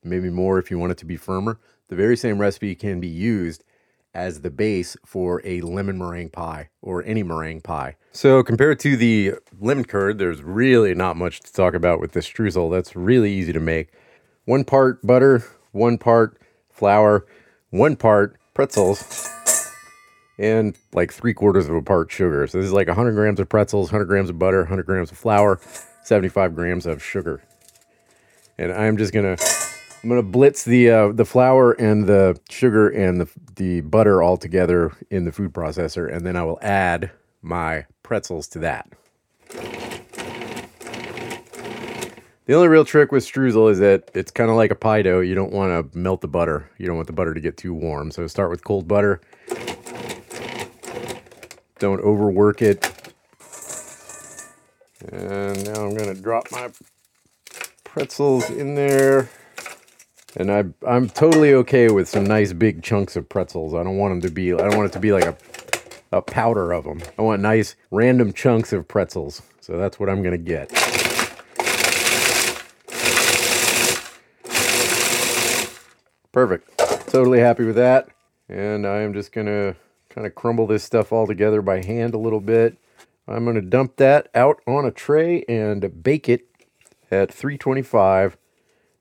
maybe more if you want it to be firmer. The very same recipe can be used as the base for a lemon meringue pie or any meringue pie. So, compared to the lemon curd, there's really not much to talk about with this streusel. That's really easy to make. One part butter, one part flour, one part pretzels, and like three quarters of a part sugar. So, this is like 100 grams of pretzels, 100 grams of butter, 100 grams of flour, 75 grams of sugar. And I'm just gonna I'm gonna blitz the uh, the flour and the sugar and the the butter all together in the food processor, and then I will add my pretzels to that. The only real trick with streusel is that it's kind of like a pie dough. You don't want to melt the butter. You don't want the butter to get too warm. So start with cold butter. Don't overwork it. And now I'm going to drop my pretzels in there. And I, I'm totally okay with some nice big chunks of pretzels. I don't want them to be, I don't want it to be like a, a powder of them. I want nice random chunks of pretzels. So that's what I'm going to get. Perfect. Totally happy with that. And I am just going to kind of crumble this stuff all together by hand a little bit. I'm going to dump that out on a tray and bake it at 325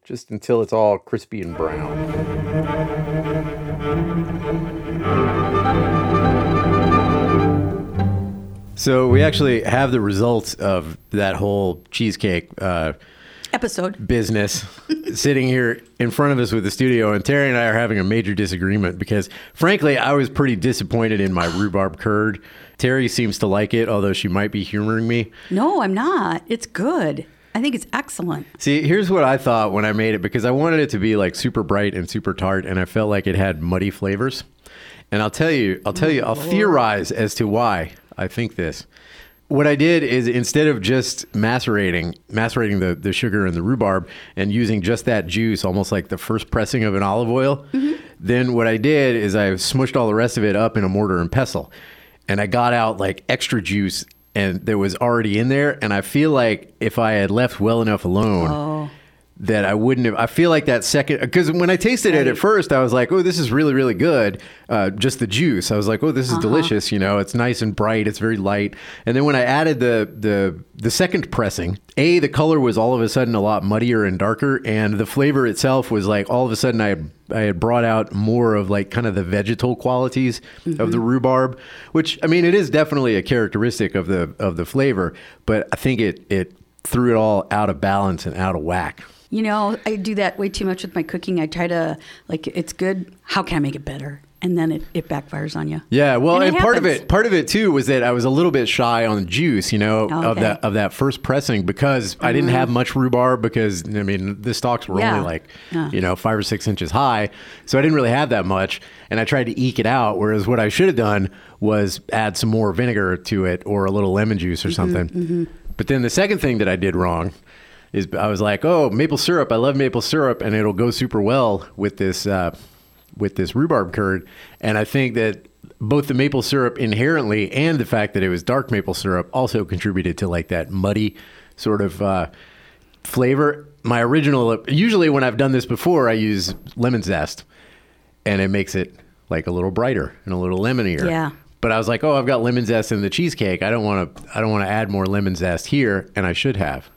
just until it's all crispy and brown. So we actually have the results of that whole cheesecake uh, Episode. business sitting here in front of us with the studio, and Terry and I are having a major disagreement because, frankly, I was pretty disappointed in my rhubarb curd. Terry seems to like it, although she might be humoring me. No, I'm not. It's good. I think it's excellent. See, here's what I thought when I made it because I wanted it to be like super bright and super tart, and I felt like it had muddy flavors. And I'll tell you, I'll tell you, I'll theorize as to why I think this. What I did is instead of just macerating, macerating the, the sugar and the rhubarb and using just that juice, almost like the first pressing of an olive oil, mm-hmm. then what I did is I smushed all the rest of it up in a mortar and pestle. And I got out like extra juice and there was already in there. And I feel like if I had left well enough alone, Oh. That I wouldn't have. I feel like that second because when I tasted it at first, I was like, "Oh, this is really, really good." Uh, just the juice, I was like, "Oh, this is delicious." You know, it's nice and bright. It's very light. And then when I added the the the second pressing, a the color was all of a sudden a lot muddier and darker, and the flavor itself was like all of a sudden I I had brought out more of like kind of the vegetal qualities of the rhubarb, which I mean, it is definitely a characteristic of the of the flavor, but I think it it threw it all out of balance and out of whack. You know, I do that way too much with my cooking. I try to like it's good. How can I make it better? And then it, it backfires on you. Yeah, well, And and, part of it, part of it too, was that I was a little bit shy on the juice, you know, oh, of Okay. that of that first pressing because I didn't mm-hmm. have much rhubarb because I mean the stalks were Yeah. only like Yeah. you know five or six inches high, so I didn't really have that much, and I tried to eke it out. Whereas what I should have done was add some more vinegar to it or a little lemon juice or mm-hmm, something. Mm-hmm. But then the second thing that I did wrong is I was like, oh, maple syrup. I love maple syrup, and it'll go super well with this uh, with this rhubarb curd. And I think that both the maple syrup inherently and the fact that it was dark maple syrup also contributed to like that muddy sort of uh, flavor. My original, usually when I've done this before, I use lemon zest, and it makes it like a little brighter and a little lemonier. Yeah. But I was like, oh, I've got lemon zest in the cheesecake. I don't want to. I don't want to add more lemon zest here, and I should have.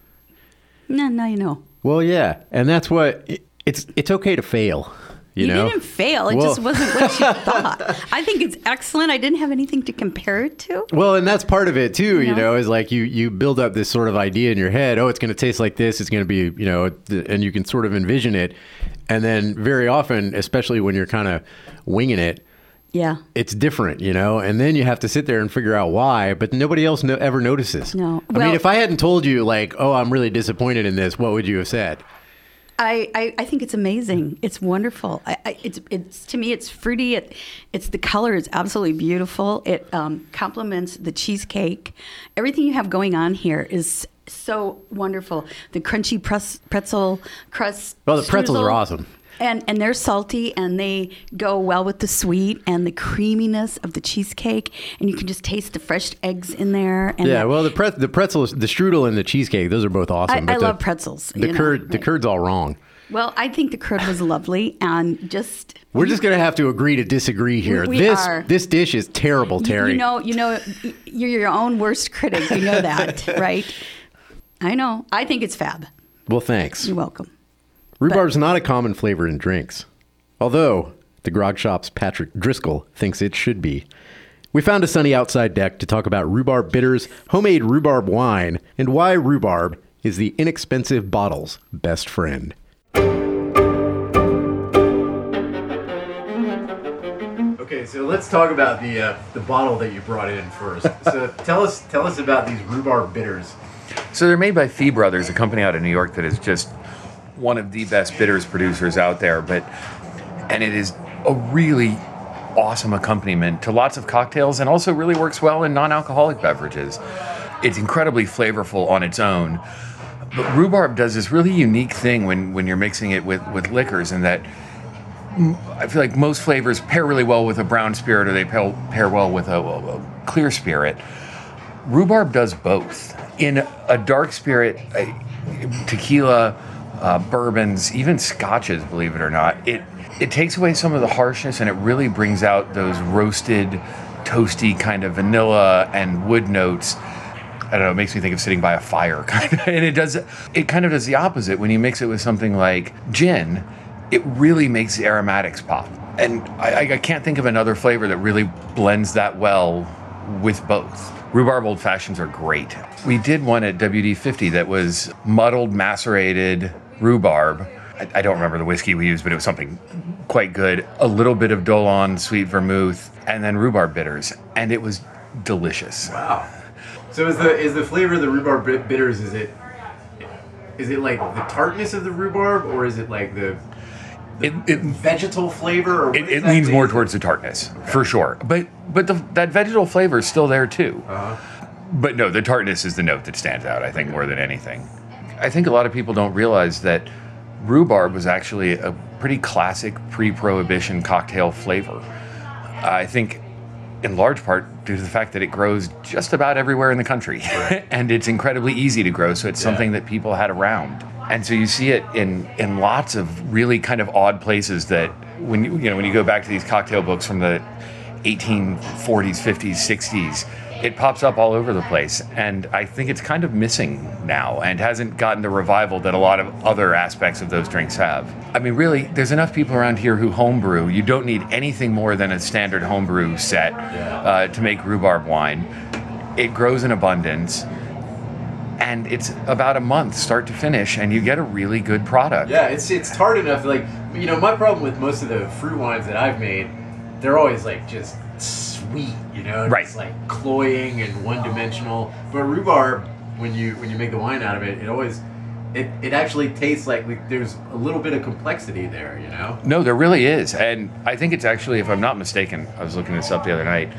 Nah, now you know. Well, yeah, and that's what it, it's. It's okay to fail. You, You, know, didn't fail. It Well- just wasn't what you thought. I think it's excellent. I didn't have anything to compare it to. Well, and that's part of it too. You Yeah. know, is like you you build up this sort of idea in your head. Oh, it's going to taste like this. It's going to be you know, and you can sort of envision it. And then very often, especially when you're kind of winging it, Yeah. it's different, you know. And then you have to sit there and figure out why. But nobody else no, ever notices. No. I mean, if I hadn't told you, like, oh, I'm really disappointed in this, what would you have said? I, I, I think it's amazing. It's wonderful. I, I, it's it's to me it's fruity. It it's the color is absolutely beautiful. It um, complements the cheesecake. Everything you have going on here is so wonderful. The crunchy press, pretzel crust. Well, the pretzels are awesome. And and they're salty and they go well with the sweet and the creaminess of the cheesecake. And you can just taste the fresh eggs in there. And Yeah, the- well, the pre- the pretzels, the strudel, and the cheesecake, those are both awesome. I but the- love pretzels. The you know, curd, the right. curd's all wrong. Well, I think the curd was lovely and just We're just gonna have to agree to disagree here. We this are. this dish is terrible, Terry. You know, you know, you're your own worst critic. You know that, right? I know. I think it's fab. well, thanks. You're welcome. Rhubarb's not a common flavor in drinks, although the grog shop's Patrick Driscoll thinks it should be. We found a sunny outside deck to talk about rhubarb bitters, homemade rhubarb wine, and why rhubarb is the inexpensive bottle's best friend. Okay, so let's talk about the uh, the bottle that you brought in first. So tell us tell us about these rhubarb bitters. So they're made by Fee Brothers, a company out of New York that is just one of the best bitters producers out there. But and it is a really awesome accompaniment to lots of cocktails, and also really works well in non-alcoholic beverages. It's incredibly flavorful on its own. But rhubarb does this really unique thing when, when you're mixing it with, with liquors, in that I feel like most flavors pair really well with a brown spirit, or they pair, pair well with a, a- a clear spirit rhubarb does both. In a dark spirit, uh, tequila, uh, bourbons, even scotches, believe it or not, it it takes away some of the harshness and it really brings out those roasted, toasty kind of vanilla and wood notes. I don't know. It makes me think of sitting by a fire, kind of. And it does. It kind of does the opposite when you mix it with something like gin. It really makes the aromatics pop. And I, I- I can't think of another flavor that really blends that well with both. Rhubarb old fashions are great. We did one at WD50 that was muddled, macerated rhubarb. I, I don't remember the whiskey we used, but it was something quite good. A little bit of Dolin sweet vermouth, and then rhubarb bitters, and it was delicious. Wow. So is the is the flavor of the rhubarb bit- bitters is it is it like the tartness of the rhubarb, or is it like the It, it, vegetal flavor? Or it, it leans more towards the tartness for sure. But but the, that vegetal flavor is still there too. Uh-huh. But no, the tartness is the note that stands out. I think more than anything. I think a lot of people don't realize that rhubarb was actually a pretty classic pre-prohibition cocktail flavor. I think in large part due to the fact that it grows just about everywhere in the country and it's incredibly easy to grow so it's something that people had around. And so you see it in in lots of really kind of odd places that when you you know when you go back to these cocktail books from the 1840s 50s 60s it pops up all over the place and i think it's kind of missing now and hasn't gotten the revival that a lot of other aspects of those drinks have. I mean really there's enough people around here who homebrew. You don't need anything more than a standard homebrew set uh, to make rhubarb wine. It grows in abundance and it's about a month start to finish and you get a really good product. Yeah, it's it's tart enough. Like you know, my problem with most of the fruit wines that I've made, they're always like just sweet. You know, Right. It's like cloying and one dimensional. But rhubarb, when you when you make the wine out of it, it always it, it actually tastes like, like there's a little bit of complexity there. You know. No, there really is. And I think it's actually, if I'm not mistaken, I was looking this up the other night,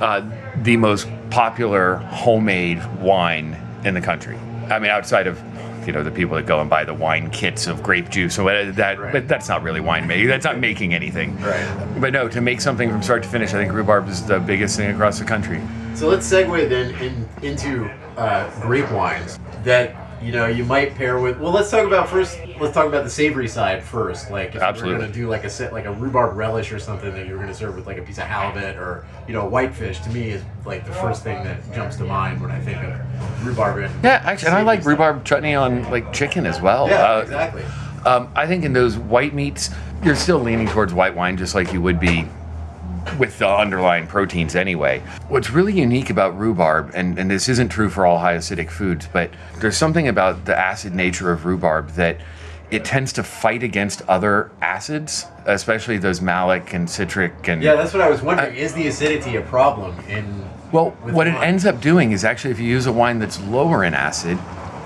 uh, the most popular homemade wine in the country. I mean, outside of, you know, the people that go and buy the wine kits of grape juice or whatever, that, Right. but that's not really winemaking. That's not making anything. Right. But no, to make something from start to finish, I think rhubarb is the biggest thing across the country. So let's segue then in, into uh, grape wines that you know you might pair with. Well, let's talk about first. Let's talk about the savory side first. Like if Absolutely. we're gonna do like a set, like a rhubarb relish or something that you're gonna serve with like a piece of halibut or you know whitefish. To me, is like the first thing that jumps to mind when I think of rhubarb. And Yeah, actually, and I like stuff. rhubarb chutney on like chicken as well. Yeah, Uh, exactly. Um, I think in those white meats, you're still leaning towards white wine, just like you would be with the underlying proteins anyway. What's really unique about rhubarb, and, and this isn't true for all high acidic foods, but there's something about the acid nature of rhubarb that it tends to fight against other acids, especially those malic and citric and Yeah, that's what I was wondering. is the acidity a problem in? well, what it ends up doing is actually, if you use a wine that's lower in acid,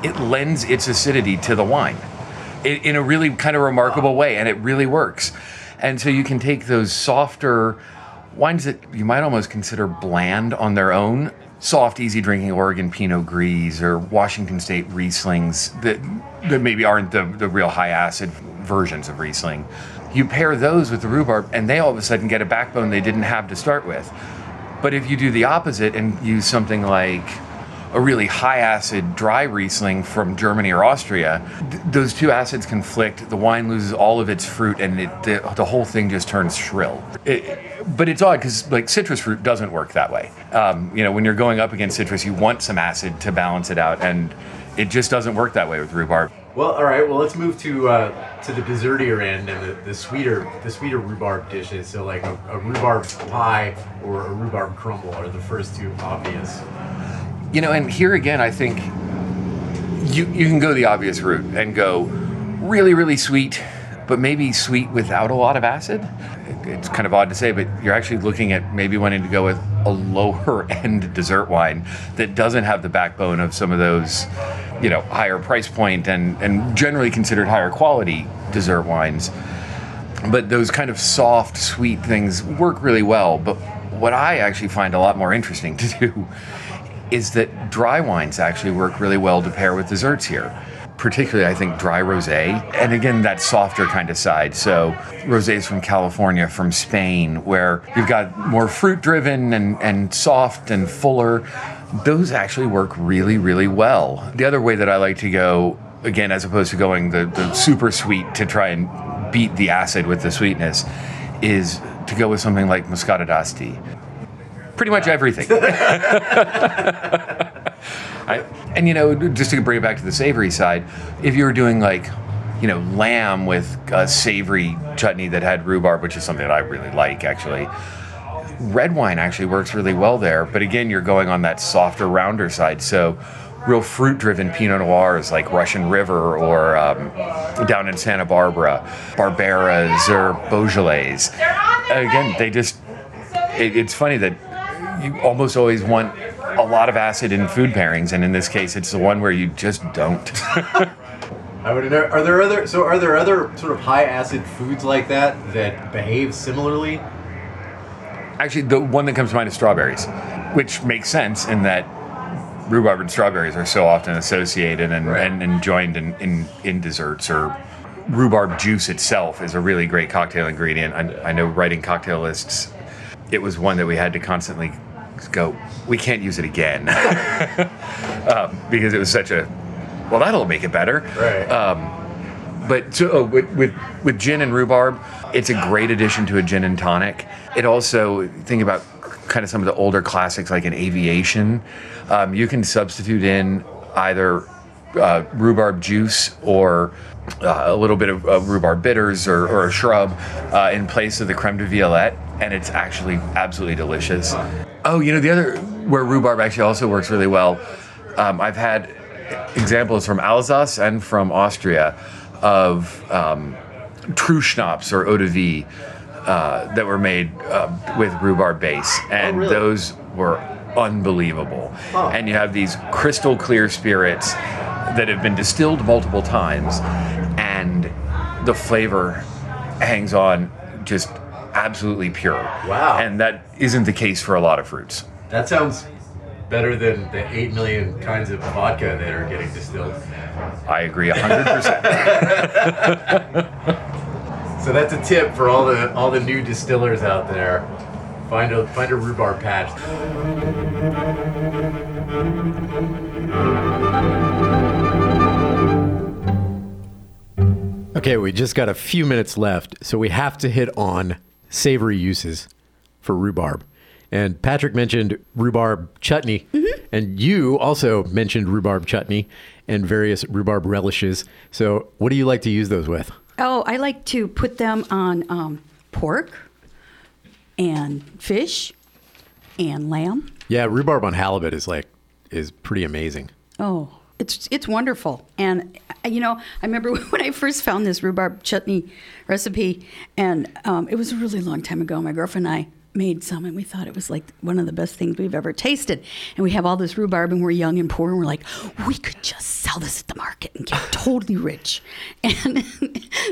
it lends its acidity to the wine in, in a really kind of remarkable way, and it really works. And so you can take those softer wines that you might almost consider bland on their own, soft, easy drinking Oregon Pinot Gris or Washington State Rieslings that that maybe aren't the, the real high acid versions of Riesling. You pair those with the rhubarb, and they all of a sudden get a backbone they didn't have to start with. But if you do the opposite and use something like a really high acid dry Riesling from Germany or Austria, th- those two acids conflict. The wine loses all of its fruit, and it, the, the whole thing just turns shrill. It, but it's odd because like citrus fruit doesn't work that way. Um, you know, when you're going up against citrus, you want some acid to balance it out, and it just doesn't work that way with rhubarb. Well, all right. Well, let's move to uh, to the dessertier end and the, the sweeter the sweeter rhubarb dishes. So like a, a rhubarb pie or a rhubarb crumble are the first two obvious. You know, and here again, I think you you can go the obvious route and go really, really sweet, but maybe sweet without a lot of acid. It's kind of odd to say, but you're actually looking at maybe wanting to go with a lower end dessert wine that doesn't have the backbone of some of those, you know, higher price point and and generally considered higher quality dessert wines but those kind of soft, sweet things work really well. But what I actually find a lot more interesting to do is that dry wines actually work really well to pair with desserts here. Particularly, I think dry rosé, and again that softer kind of side. So rosés from California, from Spain, where you've got more fruit-driven and and soft and fuller. Those actually work really, really well. The other way that I like to go, again, as opposed to going the, the super sweet to try and beat the acid with the sweetness is to go with something like Moscato d'Asti. Pretty much everything. I, and you know, just to bring it back to the savory side, if you were doing like, you know, lamb with a savory chutney that had rhubarb, which is something that I really like actually, red wine actually works really well there. But again, you're going on that softer, rounder side. So, real fruit driven Pinot Noirs like Russian River or um, down in Santa Barbara, Barberas or Beaujolais. Again, they just, it, it's funny that you almost always want a lot of acid in food pairings. And in this case, it's the one where you just don't. I would know. Are there other? So are there other sort of high acid foods like that that behave similarly? Actually, the one that comes to mind is strawberries, which makes sense in that rhubarb and strawberries are so often associated and, Right. and, and joined in, in, in desserts or rhubarb juice itself is a really great cocktail ingredient. I, I know writing cocktail lists, it was one that we had to constantly go, we can't use it again. um, because it was such a, well, that'll make it better. Right. But so, oh, with, with with gin and rhubarb, it's a great addition to a gin and tonic. It also think about kind of some of the older classics like in aviation. Um, you can substitute in either uh, rhubarb juice or uh, a little bit of uh, rhubarb bitters or, or a shrub uh, in place of the creme de violette, and it's actually absolutely delicious. Oh, you know the other where rhubarb actually also works really well. Um, I've had examples from Alsace and from Austria of um, true schnapps or eau de vie uh, that were made uh, with rhubarb base, and really? those were unbelievable. And you have these crystal clear spirits that have been distilled multiple times, and the flavor hangs on just absolutely pure. Wow. And that isn't the case for a lot of fruits. That sounds better than the eight million kinds of vodka that are getting distilled. I agree 100%. So that's a tip for all the all the new distillers out there. Find a find a rhubarb patch. Okay, we just got a few minutes left, so we have to hit on savory uses for rhubarb. And Patrick mentioned rhubarb chutney, and you also mentioned rhubarb chutney and various rhubarb relishes. So, what do you like to use those with? Oh, I like to put them on um, pork and fish and lamb. Yeah, rhubarb on halibut is like is pretty amazing. Oh, it's it's wonderful. And you know, I remember when I first found this rhubarb chutney recipe, and um, it was a really long time ago. My girlfriend and I made some, and we thought it was like one of the best things we've ever tasted. And we have all this rhubarb, and we're young and poor, and we're like, we could just sell this at the market and get totally rich. And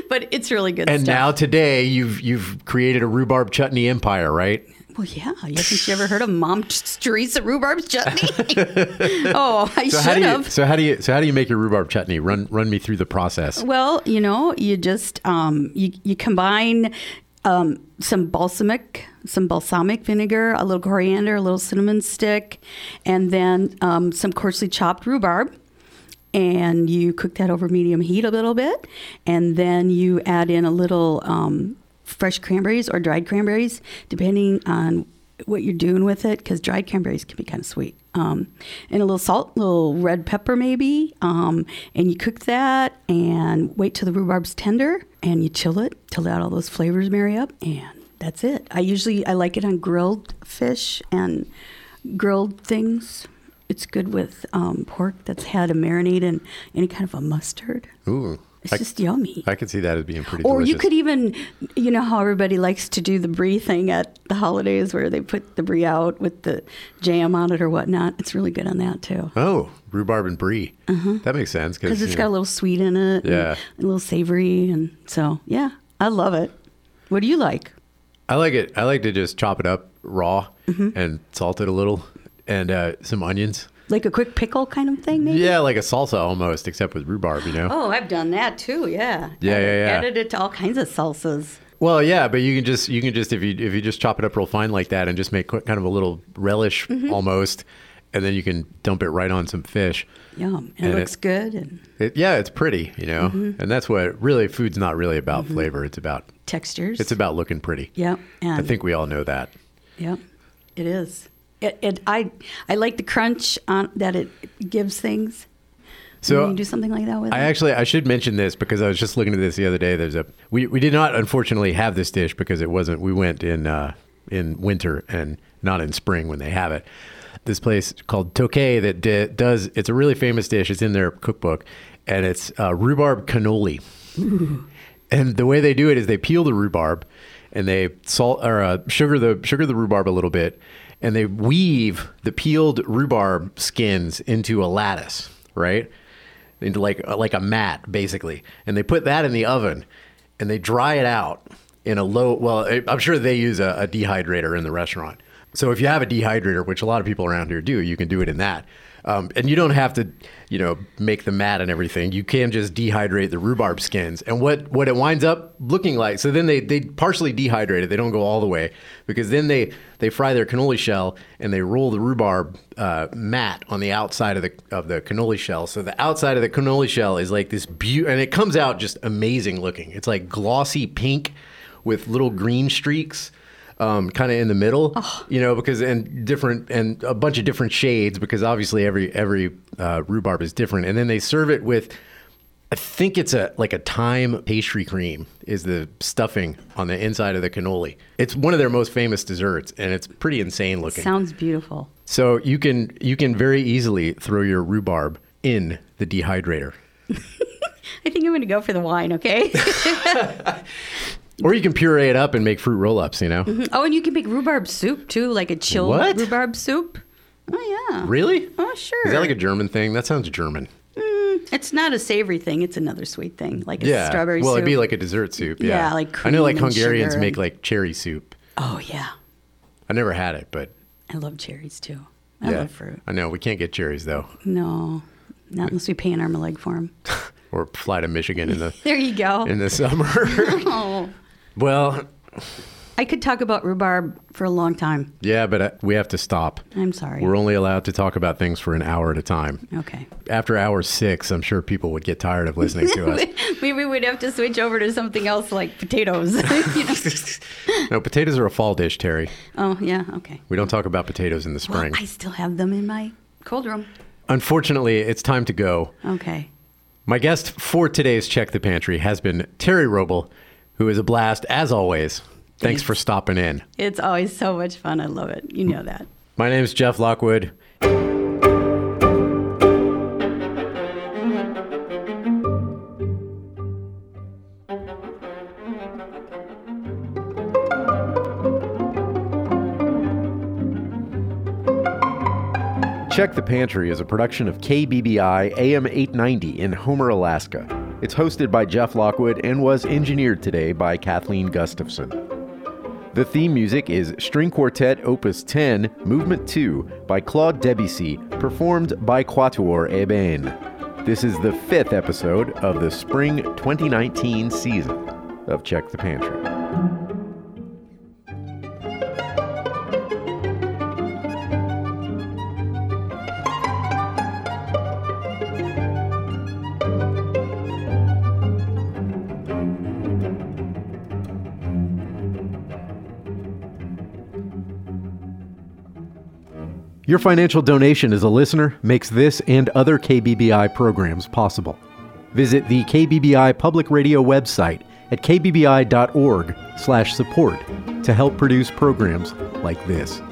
but it's really good And stuff. now today you've you've created a rhubarb chutney empire, right? Well, yeah. Haven't you ever heard of Mom Teresa rhubarb chutney? oh, I So should you have. so how do you so how do you make your rhubarb chutney? Run run me through the process. Well, you know, you just um, you you combine um, some balsamic, some balsamic vinegar, a little coriander, a little cinnamon stick, and then um, some coarsely chopped rhubarb. And you cook that over medium heat a little bit, and then you add in a little um, fresh cranberries or dried cranberries, depending on what you're doing with it, because dried cranberries can be kind of sweet. Um, and a little salt, a little red pepper maybe, um, and you cook that and wait till the rhubarb's tender, and you chill it till let all those flavors marry up, and that's it. I usually I like it on grilled fish and grilled things. It's good with um, pork that's had a marinade and any kind of a mustard. Ooh. It's I, just yummy. I could see that as being pretty Or delicious. you could even, you know how everybody likes to do the brie thing at the holidays where they put the brie out with the jam on it or whatnot. It's really good on that too. Oh, rhubarb and brie. Uh-huh. That makes sense Because it's got a little sweet in it. and Yeah. a little savory. And so, yeah, I love it. What do you like? I like it. I like to just chop it up raw Mm-hmm. and salt it a little, and uh, some onions. Like a quick pickle kind of thing, maybe? Yeah, like a salsa almost, except with rhubarb. You know. Oh, I've done that too. Yeah. Yeah, Added- yeah, yeah. Added it to all kinds of salsas. Well, yeah, but you can just you can just if you if you just chop it up real fine like that and just make kind of a little relish Mm-hmm. almost, and then you can dump it right on some fish. Yum. And, And it it- looks good and It, yeah, it's pretty, you know, Mm-hmm. and that's what really food's not really about flavor. It's about textures. it's about looking pretty. Yeah, I think we all know that. Yep, it is. It, it I I like the crunch on that it gives things. So you can do something like that with I it. actually I should mention this because I was just looking at this the other day. There's a we, we did not unfortunately have this dish because it wasn't we went in uh, in winter and not in spring when they have it. This place called Toqué that does it's a really famous dish. It's in their cookbook and it's uh, rhubarb cannoli. And the way they do it is they peel the rhubarb and they salt or uh, sugar the sugar the rhubarb a little bit and they weave the peeled rhubarb skins into a lattice, right? into like uh, like a mat basically, and they put that in the oven, and they dry it out in a low. Well, I- I'm sure they use a, a dehydrator in the restaurant. So if you have a dehydrator, which a lot of people around here do, you can do it in that. Um, and you don't have to, you know, make the mat and everything. You can just dehydrate the rhubarb skins. And what, what it winds up looking like, so then they, they partially dehydrate it. They don't go all the way because then they, they fry their cannoli shell and they roll the rhubarb uh, mat on the outside of the, of the cannoli shell. So the outside of the cannoli shell is like this beauty, and it comes out just amazing looking. It's like glossy pink with little green streaks um, kind of in the middle, you know, because and different and a bunch of different shades because obviously every every uh, rhubarb is different, and then they serve it with. I think it's a like a thyme pastry cream is the stuffing on the inside of the cannoli. It's one of their most famous desserts, and it's pretty insane looking. Sounds beautiful. so you can you can very easily throw your rhubarb in the dehydrator, I think I'm going to go for the wine, okay? or you can puree it up and make fruit roll-ups. You know, mm-hmm. oh, and you can make rhubarb soup too, like a chilled What? rhubarb soup. Oh, yeah. really? Oh, sure. Is that like a German thing? That sounds German. Mm, it's not a savory thing, it's another sweet thing, like a Yeah. strawberry well, soup. Well, it'd be like a dessert soup. Yeah. Yeah, like I know like Hungarians make and- like cherry soup. oh, yeah. I never had it, but I love cherries too. I yeah. love fruit. I know we can't get cherries though, No, not unless we pay an arm and leg for them. or fly to Michigan in the There you go. in the summer. Oh, well, I could talk about rhubarb for a long time. yeah, but uh, we have to stop. I'm sorry. We're only allowed to talk about things for an hour at a time. okay. After hour six, I'm sure people would get tired of listening to us. Maybe we'd have to switch over to something else like potatoes. no, potatoes are a fall dish, Terry. Oh, yeah, okay. We don't talk about potatoes in the Well, spring. I still have them in my cold room. Unfortunately, it's time to go. Okay. My guest for today's Check the Pantry has been Terry Roble, who is a blast as always. Thanks for stopping in. It's always so much fun. I love it. You know that. My name is Jeff Lockwood. Check the Pantry is a production of KBBI AM 890 in Homer, Alaska. It's hosted by Jeff Lockwood and was engineered today by Kathleen Gustafson. The theme music is String Quartet Opus 10, Movement 2 by Claude Debussy, performed by Quatuor Ébène. This is the fifth episode of the spring 2019 season of Check the Pantry. Your financial donation as a listener makes this and other KBBI programs possible. Visit the KBBI Public Radio website at kbbi.org/support to help produce programs like this.